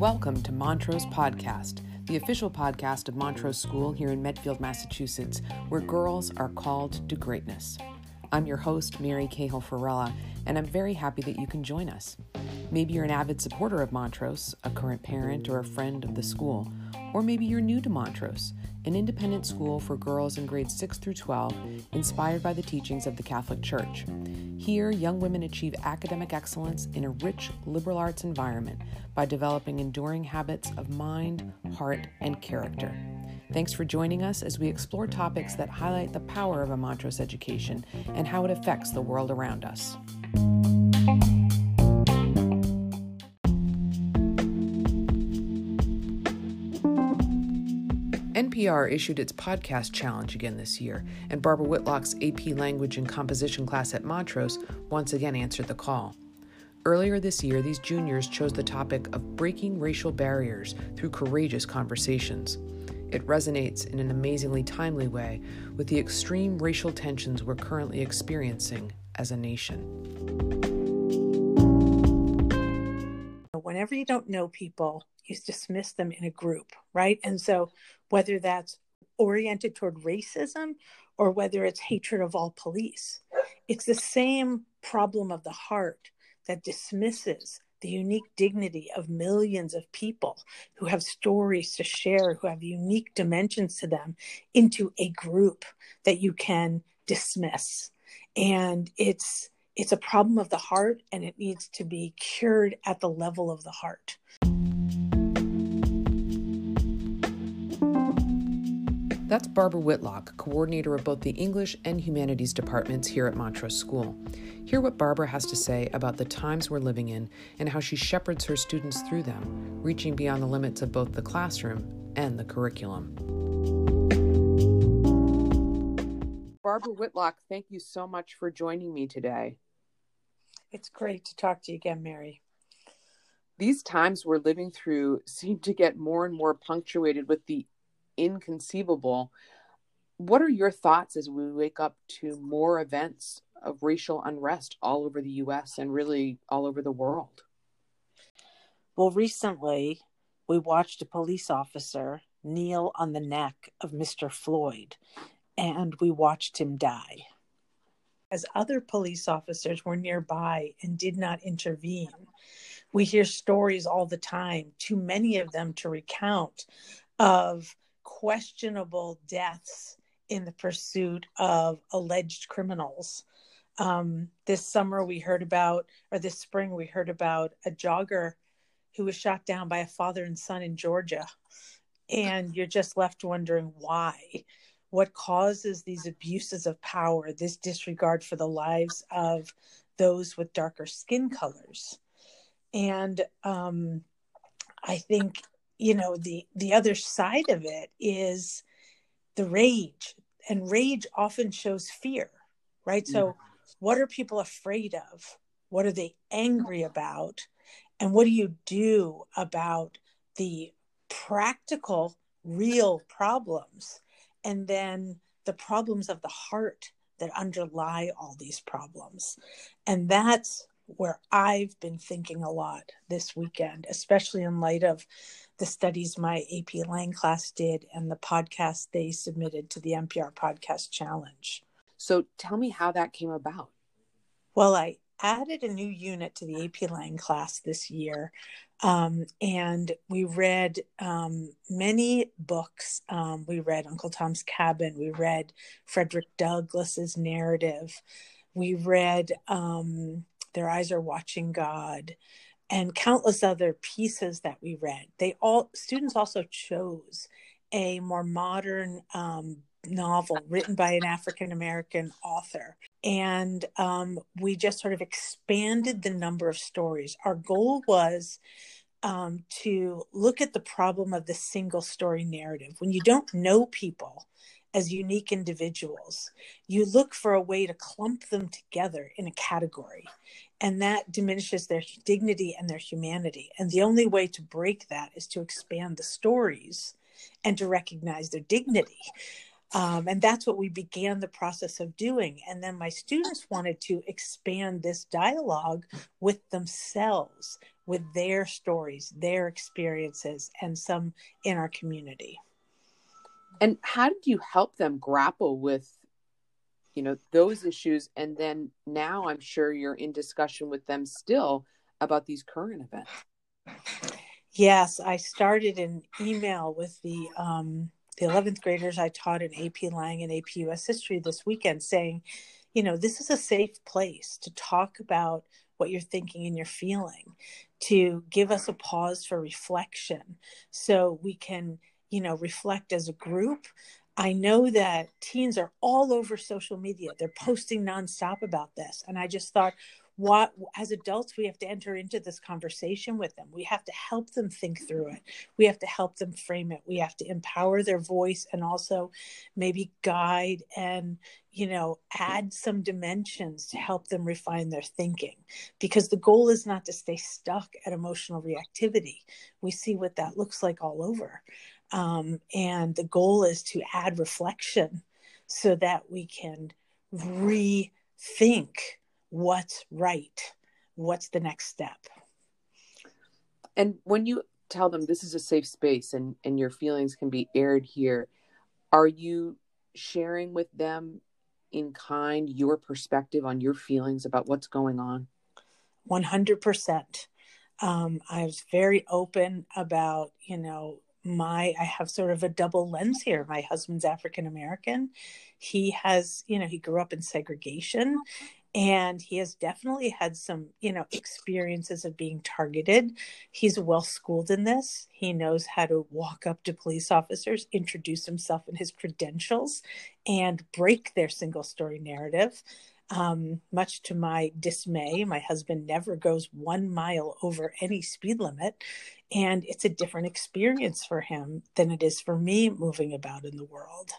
Welcome to Montrose Podcast, the official podcast of Montrose School here in Medfield, Massachusetts, where girls are called to greatness. I'm your host, Mary Cahill Farella, and I'm very happy that you can join us. Maybe you're an avid supporter of Montrose, a current parent, or a friend of the school, or maybe you're new to Montrose, an independent school for girls in grades 6 through 12, inspired by the teachings of the Catholic Church. Here, young women achieve academic excellence in a rich liberal arts environment by developing enduring habits of mind, heart, and character. Thanks for joining us as we explore topics that highlight the power of a Montrose education and how it affects the world around us. NPR issued its podcast challenge again this year, and Barbara Whitlock's AP Language and Composition class at Montrose once again answered the call. Earlier this year, these juniors chose the topic of breaking racial barriers through courageous conversations. It resonates in an amazingly timely way with the extreme racial tensions we're currently experiencing as a nation. Whenever you don't know people, you dismiss them in a group, right? And so, whether that's oriented toward racism or whether it's hatred of all police, it's the same problem of the heart that dismisses the unique dignity of millions of people who have stories to share, who have unique dimensions to them, into a group that you can dismiss. And it's it's a problem of the heart and it needs to be cured at the level of the heart. That's Barbara Whitlock, coordinator of both the English and Humanities departments here at Montrose School. Hear what Barbara has to say about the times we're living in and how she shepherds her students through them, reaching beyond the limits of both the classroom and the curriculum. Barbara Whitlock, thank you so much for joining me today. It's great to talk to you again, Mary. These times we're living through seem to get more and more punctuated with the inconceivable. What are your thoughts as we wake up to more events of racial unrest all over the US and really all over the world? Well, recently we watched a police officer kneel on the neck of Mr. Floyd and we watched him die. As other police officers were nearby and did not intervene, we hear stories all the time, too many of them to recount, of questionable deaths in the pursuit of alleged criminals. Um, this summer, we heard about, or this spring, we heard about a jogger who was shot down by a father and son in Georgia. And you're just left wondering why. What causes these abuses of power, this disregard for the lives of those with darker skin colors? And um, I think you know the the other side of it is the rage and rage often shows fear right? So mm. what are people afraid of? What are they angry about? And what do you do about the practical real problems? And then the problems of the heart that underlie all these problems. And that's where I've been thinking a lot this weekend, especially in light of the studies my AP Lang class did and the podcast they submitted to the NPR Podcast Challenge. So tell me how that came about. Well, I added a new unit to the AP Lang class this year. Um, and we read um, many books. Um, we read Uncle Tom's Cabin. We read Frederick Douglass's narrative. We read um, Their Eyes Are Watching God and countless other pieces that we read. They all students also chose a more modern um, novel written by an African American author, and um, we just sort of expanded the number of stories. Our goal was um, to look at the problem of the single story narrative. When you don't know people as unique individuals, you look for a way to clump them together in a category and that diminishes their dignity and their humanity. And the only way to break that is to expand the stories and to recognize their dignity. Um, and that's what we began the process of doing. And then my students wanted to expand this dialogue with themselves, with their stories, their experiences, and some in our community. And how did you help them grapple with, you know, those issues? And then now I'm sure you're in discussion with them still about these current events. Yes, I started an email with the um, the 11th graders I taught in AP Lang and AP US History this weekend saying, you know, this is a safe place to talk about what you're thinking and you're feeling, to give us a pause for reflection so we can, you know, reflect as a group. I know that teens are all over social media. They're posting nonstop about this. And I just thought, what as adults we have to enter into this conversation with them. We have to help them think through it. We have to help them frame it. We have to empower their voice and also maybe guide and you know add some dimensions to help them refine their thinking. Because the goal is not to stay stuck at emotional reactivity. We see what that looks like all over um, and the goal is to add reflection so that we can rethink what's right what's the next step. And when you tell them this is a safe space and and your feelings can be aired here are you sharing with them in kind your perspective on your feelings about what's going on? 100% um, i was very open about you know my i have sort of a double lens here. My husband's african american. He has you know he grew up in segregation and he has definitely had some you know experiences of being targeted. He's well schooled in this. He knows how to walk up to police officers introduce himself and his credentials and break their single story narrative um, much to my dismay my husband never goes one mile over any speed limit and it's a different experience for him than it is for me moving about in the world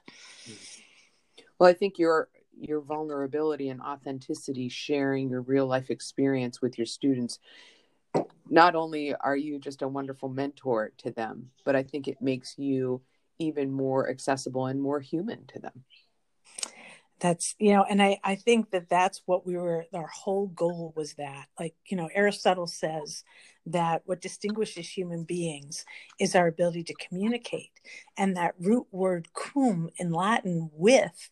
well i think you're your vulnerability and authenticity, sharing your real life experience with your students, not only are you just a wonderful mentor to them, but I think it makes you even more accessible and more human to them. That's, you know, and I, I think that that's what we were, our whole goal was that. Like, you know, Aristotle says that what distinguishes human beings is our ability to communicate. And that root word cum in Latin, with,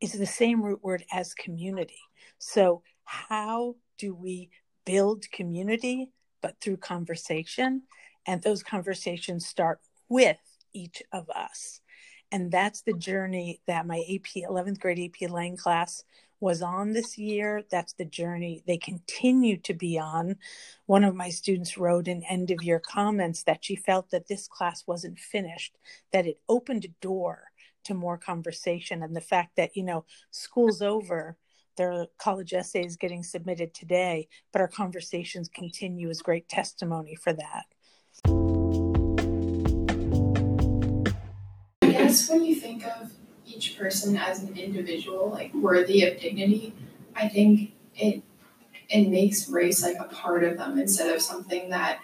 is the same root word as community. So, how do we build community? But through conversation. And those conversations start with each of us. And that's the journey that my AP 11th grade AP Lang class was on this year. That's the journey they continue to be on. One of my students wrote in end of year comments that she felt that this class wasn't finished, that it opened a door to more conversation and the fact that you know school's over their college essays getting submitted today but our conversations continue is great testimony for that guess when you think of each person as an individual like worthy of dignity i think it it makes race like a part of them instead of something that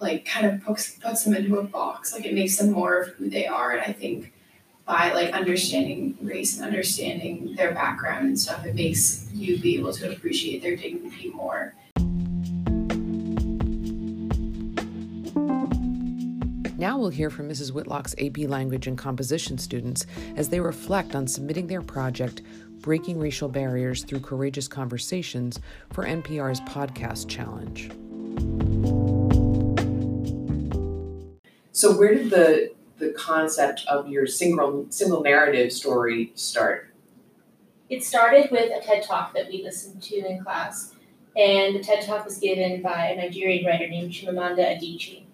like kind of puts puts them into a box like it makes them more of who they are and i think by like understanding race and understanding their background and stuff, it makes you be able to appreciate their dignity more. Now we'll hear from Mrs. Whitlock's AP Language and Composition students as they reflect on submitting their project, Breaking Racial Barriers Through Courageous Conversations, for NPR's Podcast Challenge. So, where did the the concept of your single single narrative story start? It started with a TED talk that we listened to in class, and the TED talk was given by a Nigerian writer named Chimamanda Adichie,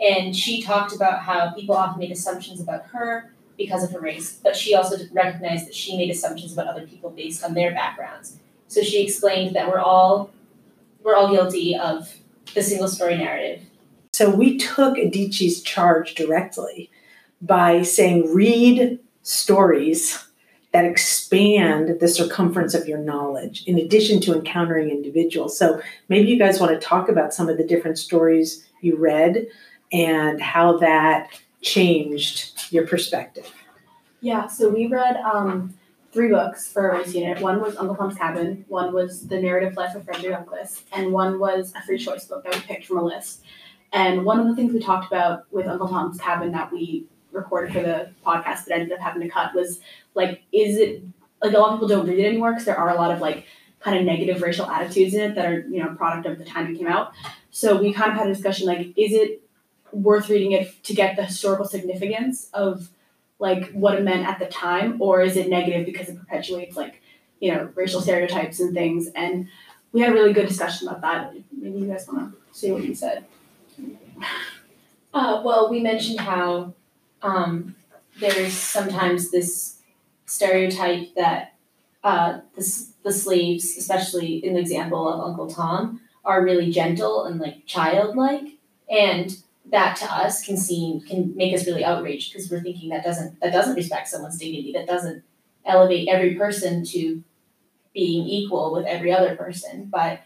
and she talked about how people often made assumptions about her because of her race, but she also recognized that she made assumptions about other people based on their backgrounds. So she explained that we're all we're all guilty of the single story narrative. So we took Adichie's charge directly by saying read stories that expand the circumference of your knowledge in addition to encountering individuals. So maybe you guys want to talk about some of the different stories you read and how that changed your perspective. Yeah, so we read um, three books for our race unit. One was Uncle Tom's Cabin, one was The Narrative Life of Frederick Douglass, and one was a free choice book that we picked from a list. And one of the things we talked about with Uncle Tom's Cabin that we recorded for the podcast that ended up having to cut was like, is it like a lot of people don't read it anymore because there are a lot of like kind of negative racial attitudes in it that are you know product of the time it came out. So we kind of had a discussion like, is it worth reading it to get the historical significance of like what it meant at the time, or is it negative because it perpetuates like you know racial stereotypes and things? And we had a really good discussion about that. Maybe you guys want to say what you said. Uh, well, we mentioned how um, there's sometimes this stereotype that uh, the, the slaves, especially in the example of Uncle Tom, are really gentle and like childlike, and that to us can seem can make us really outraged because we're thinking that doesn't that doesn't respect someone's dignity, that doesn't elevate every person to being equal with every other person. But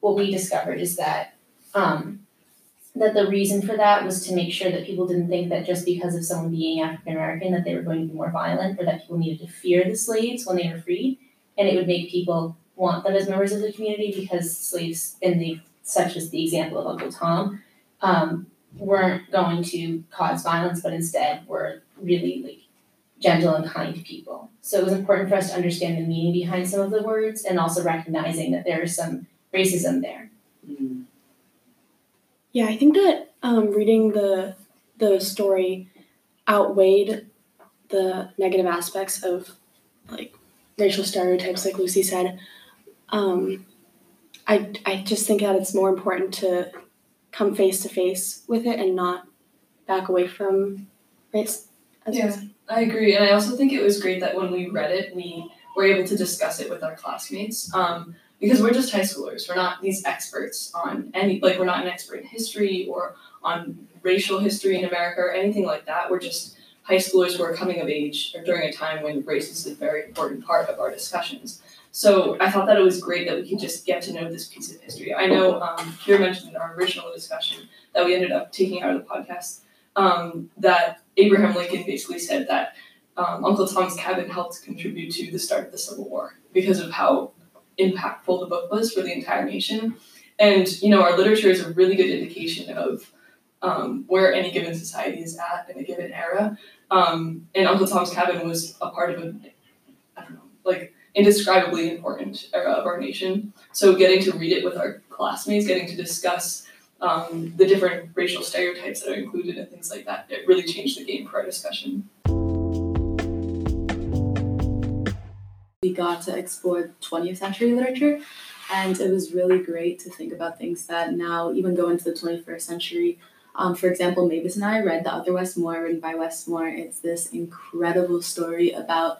what we discovered is that um, that the reason for that was to make sure that people didn't think that just because of someone being African American that they were going to be more violent or that people needed to fear the slaves when they were freed, and it would make people want them as members of the community because slaves in the such as the example of Uncle Tom um, weren't going to cause violence, but instead were really like gentle and kind people. So it was important for us to understand the meaning behind some of the words and also recognizing that there is some racism there. Mm. Yeah, I think that um, reading the the story outweighed the negative aspects of like racial stereotypes, like Lucy said. Um, I I just think that it's more important to come face to face with it and not back away from race. yeah, I agree, and I also think it was great that when we read it, we were able to discuss it with our classmates. Um, because we're just high schoolers. We're not these experts on any like we're not an expert in history or on racial history in America or anything like that. We're just high schoolers who are coming of age during a time when race is a very important part of our discussions. So I thought that it was great that we could just get to know this piece of history. I know um, Kira mentioned in our original discussion that we ended up taking out of the podcast um, that Abraham Lincoln basically said that um, Uncle Tom's Cabin helped contribute to the start of the Civil War because of how impactful the book was for the entire nation. And you know, our literature is a really good indication of um, where any given society is at in a given era. Um, and Uncle Tom's Cabin was a part of a, I don't know, like indescribably important era of our nation. So getting to read it with our classmates, getting to discuss um, the different racial stereotypes that are included and things like that, it really changed the game for our discussion. we got to explore 20th century literature and it was really great to think about things that now even go into the 21st century um, for example mavis and i read the other Wes Moore written by Wes Moore it's this incredible story about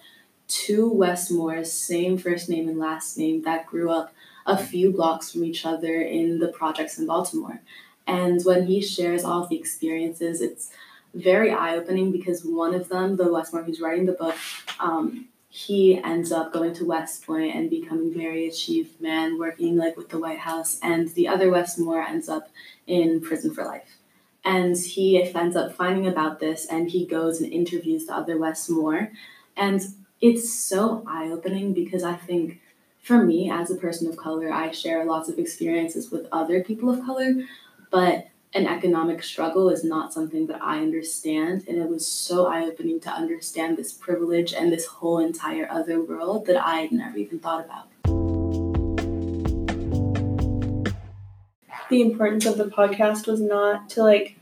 two Wes Moores same first name and last name that grew up a few blocks from each other in the projects in baltimore and when he shares all of the experiences it's very eye-opening because one of them the Wes Moore who's writing the book um, he ends up going to West Point and becoming very achieved man, working like with the White House, and the other Wes Moore ends up in prison for life. And he ends up finding about this, and he goes and interviews the other Wes Moore, and it's so eye opening because I think for me as a person of color, I share lots of experiences with other people of color, but an economic struggle is not something that I understand. And it was so eye opening to understand this privilege and this whole entire other world that I had never even thought about. The importance of the podcast was not to like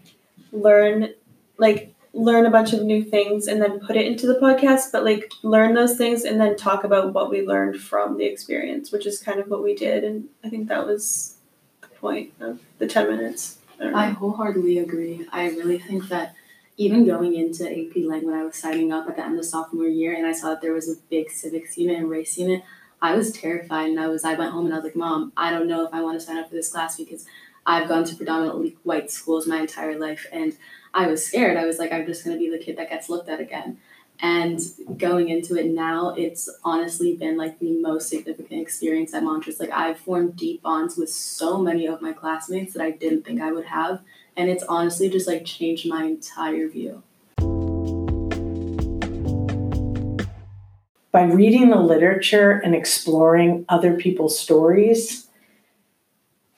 learn, like, learn a bunch of new things and then put it into the podcast, but like learn those things and then talk about what we learned from the experience, which is kind of what we did. And I think that was the point of the 10 minutes. I wholeheartedly agree. I really think that even going into AP Lang when I was signing up at the end of sophomore year and I saw that there was a big civics unit and race unit, I was terrified and I was I went home and I was like, Mom, I don't know if I want to sign up for this class because I've gone to predominantly white schools my entire life and I was scared. I was like, I'm just gonna be the kid that gets looked at again. And going into it now, it's honestly been like the most significant experience at Montrose. Like I've formed deep bonds with so many of my classmates that I didn't think I would have. And it's honestly just like changed my entire view. by reading the literature and exploring other people's stories,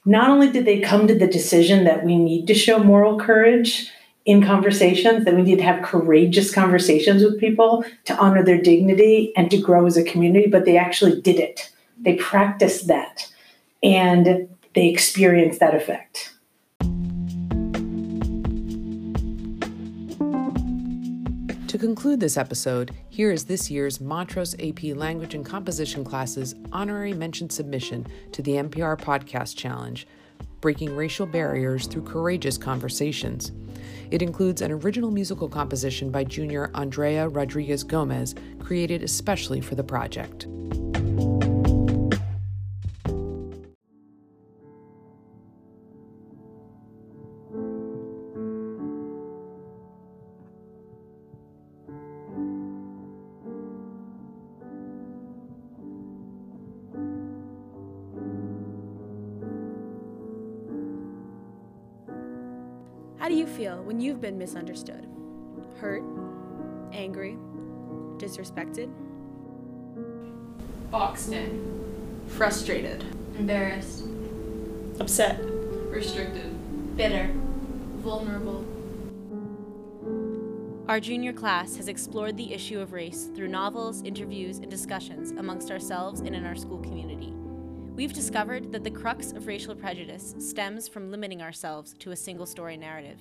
not only did they come to the decision that we need to show moral courage in conversations, that we need to have courageous conversations with people to honor their dignity and to grow as a community, but they actually did it. They practiced that and they experienced that effect. Conclude this episode, here is this year's Montrose AP Language and Composition classes honorary mention submission to the NPR Podcast Challenge Breaking Racial Barriers Through Courageous Conversations. It includes an original musical composition by junior Andrea Rodriguez Gomez, created especially for the project. Do you feel when you've been misunderstood? Hurt? Angry? Disrespected? Boxed in. Frustrated. Embarrassed. Upset? Restricted. Bitter. Vulnerable. Our junior class has explored the issue of race through novels, interviews, and discussions amongst ourselves and in our school community. We've discovered that the crux of racial prejudice stems from limiting ourselves to a single story narrative.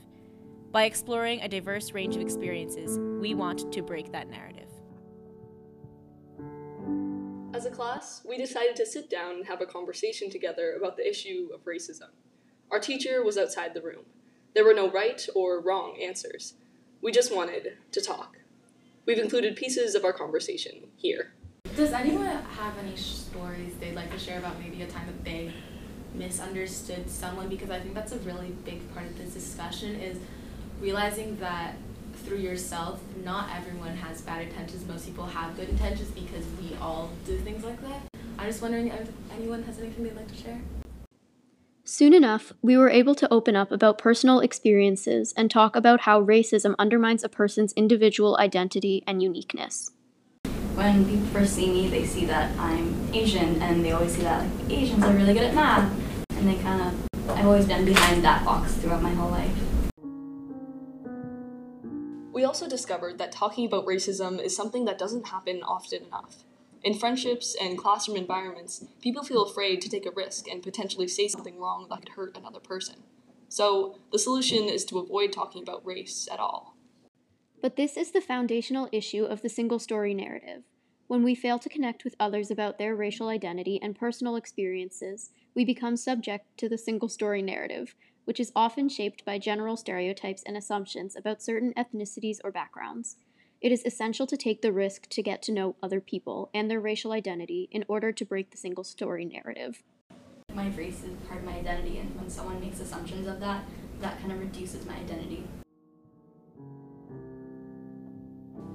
By exploring a diverse range of experiences, we want to break that narrative. As a class, we decided to sit down and have a conversation together about the issue of racism. Our teacher was outside the room. There were no right or wrong answers. We just wanted to talk. We've included pieces of our conversation here. Does anyone have any stories they'd like to share about maybe a time that they misunderstood someone? Because I think that's a really big part of this discussion is realizing that through yourself, not everyone has bad intentions. Most people have good intentions because we all do things like that. I'm just wondering if anyone has anything they'd like to share. Soon enough, we were able to open up about personal experiences and talk about how racism undermines a person's individual identity and uniqueness. When people first see me, they see that I'm Asian, and they always see that like Asians are really good at math, and they kind of I've always been behind that box throughout my whole life. We also discovered that talking about racism is something that doesn't happen often enough. In friendships and classroom environments, people feel afraid to take a risk and potentially say something wrong that could hurt another person. So, the solution is to avoid talking about race at all. But this is the foundational issue of the single story narrative. When we fail to connect with others about their racial identity and personal experiences, we become subject to the single story narrative, which is often shaped by general stereotypes and assumptions about certain ethnicities or backgrounds. It is essential to take the risk to get to know other people and their racial identity in order to break the single story narrative. My race is part of my identity, and when someone makes assumptions of that, that kind of reduces my identity.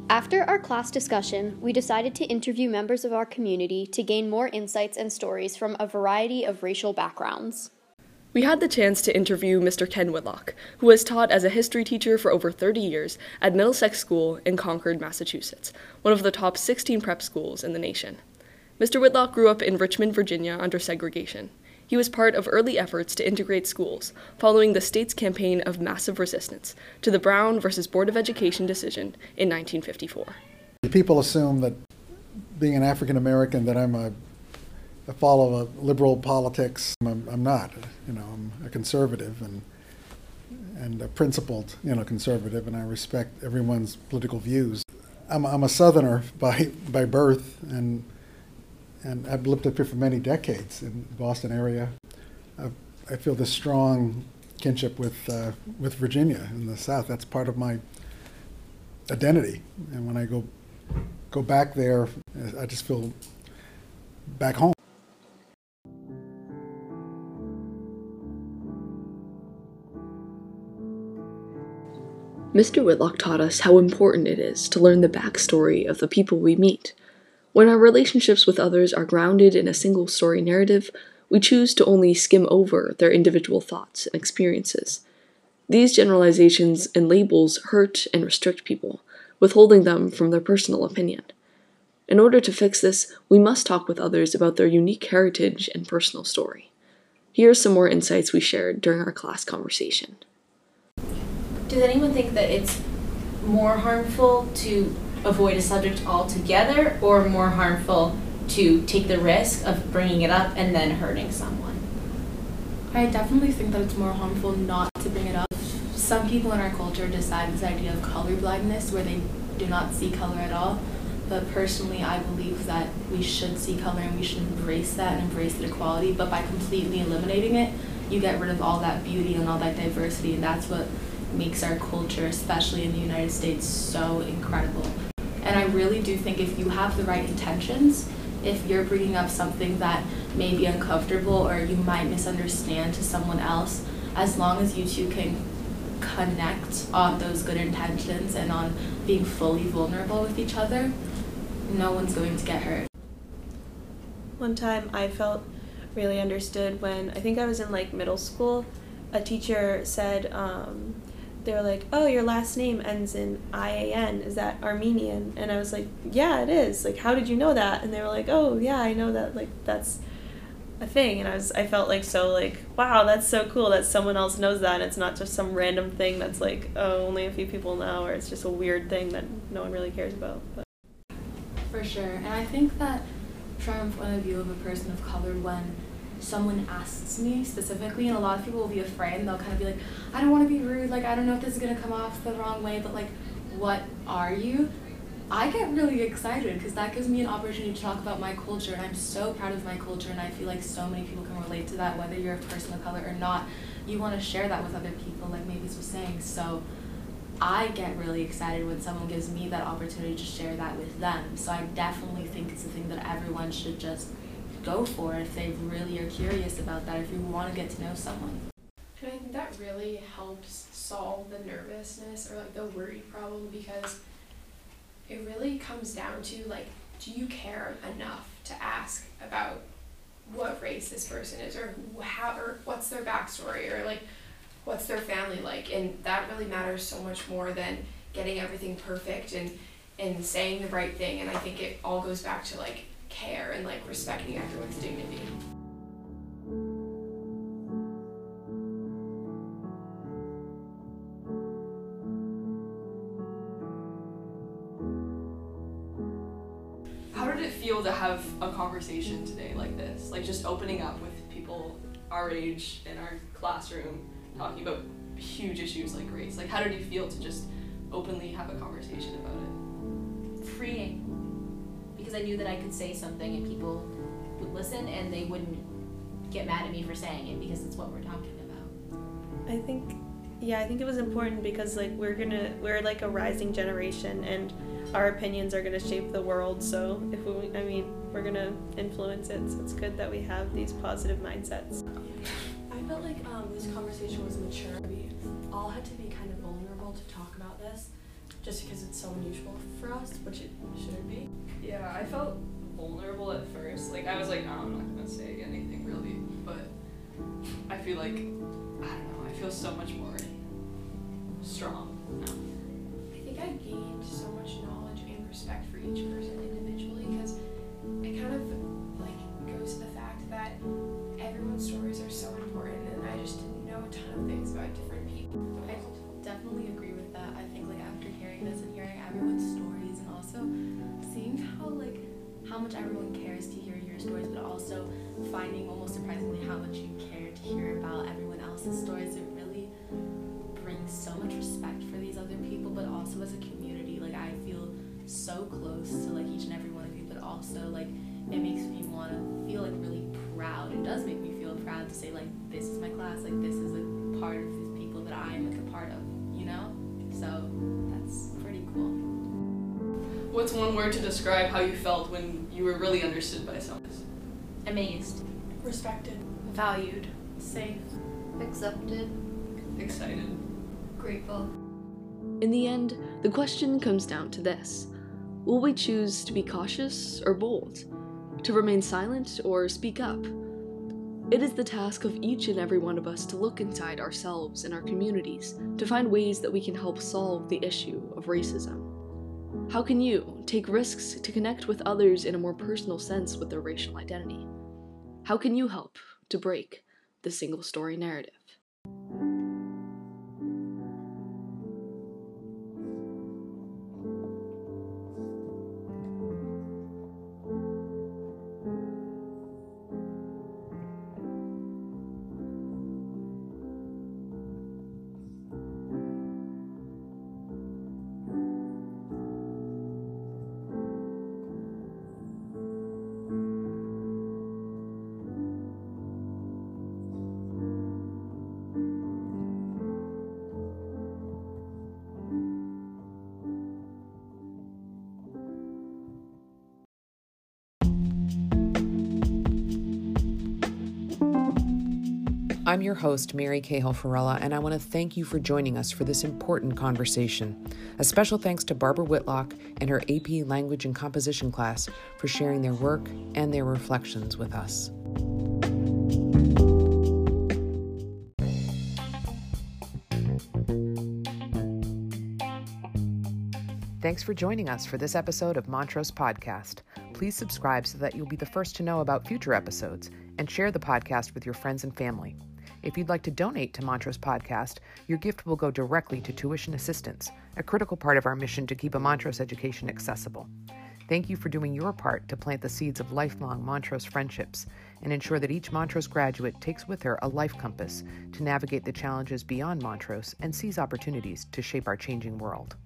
After our class discussion, we decided to interview members of our community to gain more insights and stories from a variety of racial backgrounds. We had the chance to interview Mr. Ken Whitlock, who has taught as a history teacher for over 30 years at Middlesex School in Concord, Massachusetts, one of the top 16 prep schools in the nation. Mr. Whitlock grew up in Richmond, Virginia under segregation. He was part of early efforts to integrate schools, following the state's campaign of massive resistance to the Brown versus Board of Education decision in 1954. People assume that being an African American, that I'm a follow a liberal politics. I'm, I'm not. You know, I'm a conservative and and a principled, you know, conservative, and I respect everyone's political views. I'm, I'm a Southerner by by birth, and and I've lived up here for many decades in the Boston area. I, I feel this strong kinship with uh, with Virginia in the South. That's part of my identity, and when I go go back there, I just feel back home. Mr. Whitlock taught us how important it is to learn the backstory of the people we meet. When our relationships with others are grounded in a single story narrative, we choose to only skim over their individual thoughts and experiences. These generalizations and labels hurt and restrict people, withholding them from their personal opinion. In order to fix this, we must talk with others about their unique heritage and personal story. Here are some more insights we shared during our class conversation. Does anyone think that it's more harmful to avoid a subject altogether or more harmful to take the risk of bringing it up and then hurting someone? I definitely think that it's more harmful not to bring it up. Some people in our culture decide this idea of color blindness where they do not see color at all. But personally, I believe that we should see color and we should embrace that and embrace the equality. But by completely eliminating it, you get rid of all that beauty and all that diversity, and that's what makes our culture, especially in the United States, so incredible. And I really do think if you have the right intentions, if you're bringing up something that may be uncomfortable or you might misunderstand to someone else, as long as you two can connect on those good intentions and on being fully vulnerable with each other, no one's going to get hurt. One time I felt really understood when I think I was in like middle school. A teacher said, um, they were like, "Oh, your last name ends in I A N. Is that Armenian?" And I was like, "Yeah, it is. Like, how did you know that?" And they were like, "Oh, yeah, I know that. Like, that's a thing." And I was, I felt like so like, wow, that's so cool that someone else knows that. And it's not just some random thing that's like, oh, only a few people know, or it's just a weird thing that no one really cares about. But. For sure, and I think that from point of view of a person of color, when someone asks me specifically, and a lot of people will be afraid they'll kind of be like, I don't want to be rude, like, I don't know if this is going to come off the wrong way, but like, what are you? I get really excited because that gives me an opportunity to talk about my culture, and I'm so proud of my culture, and I feel like so many people can relate to that, whether you're a person of color or not. You want to share that with other people, like Mavis was saying. So I get really excited when someone gives me that opportunity to share that with them. So I definitely think it's a thing that everyone should just go for if they really are curious about that, if you want to get to know someone. And I think that really helps solve the nervousness or like the worry problem because it really comes down to like, do you care enough to ask about what race this person is or how or what's their backstory or like what's their family like and that really matters so much more than getting everything perfect and and saying the right thing and i think it all goes back to like care and like respecting everyone's dignity How did it feel to have a conversation today like this? Like just opening up with people our age in our classroom, talking about huge issues like race. Like how did you feel to just openly have a conversation about it? Freeing. Because I knew that I could say something and people would listen and they wouldn't get mad at me for saying it because it's what we're talking about. I think yeah, I think it was important because like we're gonna we're like a rising generation and our opinions are gonna shape the world. So if we, I mean, we're gonna influence it. So it's good that we have these positive mindsets. I felt like um, this conversation was mature. We all had to be kind of vulnerable to talk about this, just because it's so unusual for us, which it shouldn't be. Yeah, I felt vulnerable at first. Like I was like, oh, I'm not gonna say anything really, but I feel like I don't know. I feel so much more strong now. I think I gained so much knowledge and respect for each person individually because it kind of like goes to the fact that everyone's stories are so important and I just didn't know a ton of things about different people. I definitely agree with that. I think like how much everyone cares to hear your stories, but also finding almost surprisingly how much you care to hear about everyone else's stories, it really brings so much respect for these other people, but also as a community, like I feel so close to like each and every one of you, but also like it makes me want to feel like really proud. It does make me feel proud to say like this is my class, like this is a part of these people that I am like a part of, you know? So that's pretty cool. What's one word to describe how you felt when you were really understood by someone? Amazed. Respected. Valued. Safe. Accepted. Excited. Grateful. In the end, the question comes down to this Will we choose to be cautious or bold? To remain silent or speak up? It is the task of each and every one of us to look inside ourselves and our communities to find ways that we can help solve the issue of racism. How can you take risks to connect with others in a more personal sense with their racial identity? How can you help to break the single story narrative? Host, Mary Cahill Farella, and I want to thank you for joining us for this important conversation. A special thanks to Barbara Whitlock and her AP Language and Composition class for sharing their work and their reflections with us. Thanks for joining us for this episode of Montrose Podcast. Please subscribe so that you'll be the first to know about future episodes and share the podcast with your friends and family. If you'd like to donate to Montrose Podcast, your gift will go directly to tuition assistance, a critical part of our mission to keep a Montrose education accessible. Thank you for doing your part to plant the seeds of lifelong Montrose friendships and ensure that each Montrose graduate takes with her a life compass to navigate the challenges beyond Montrose and seize opportunities to shape our changing world.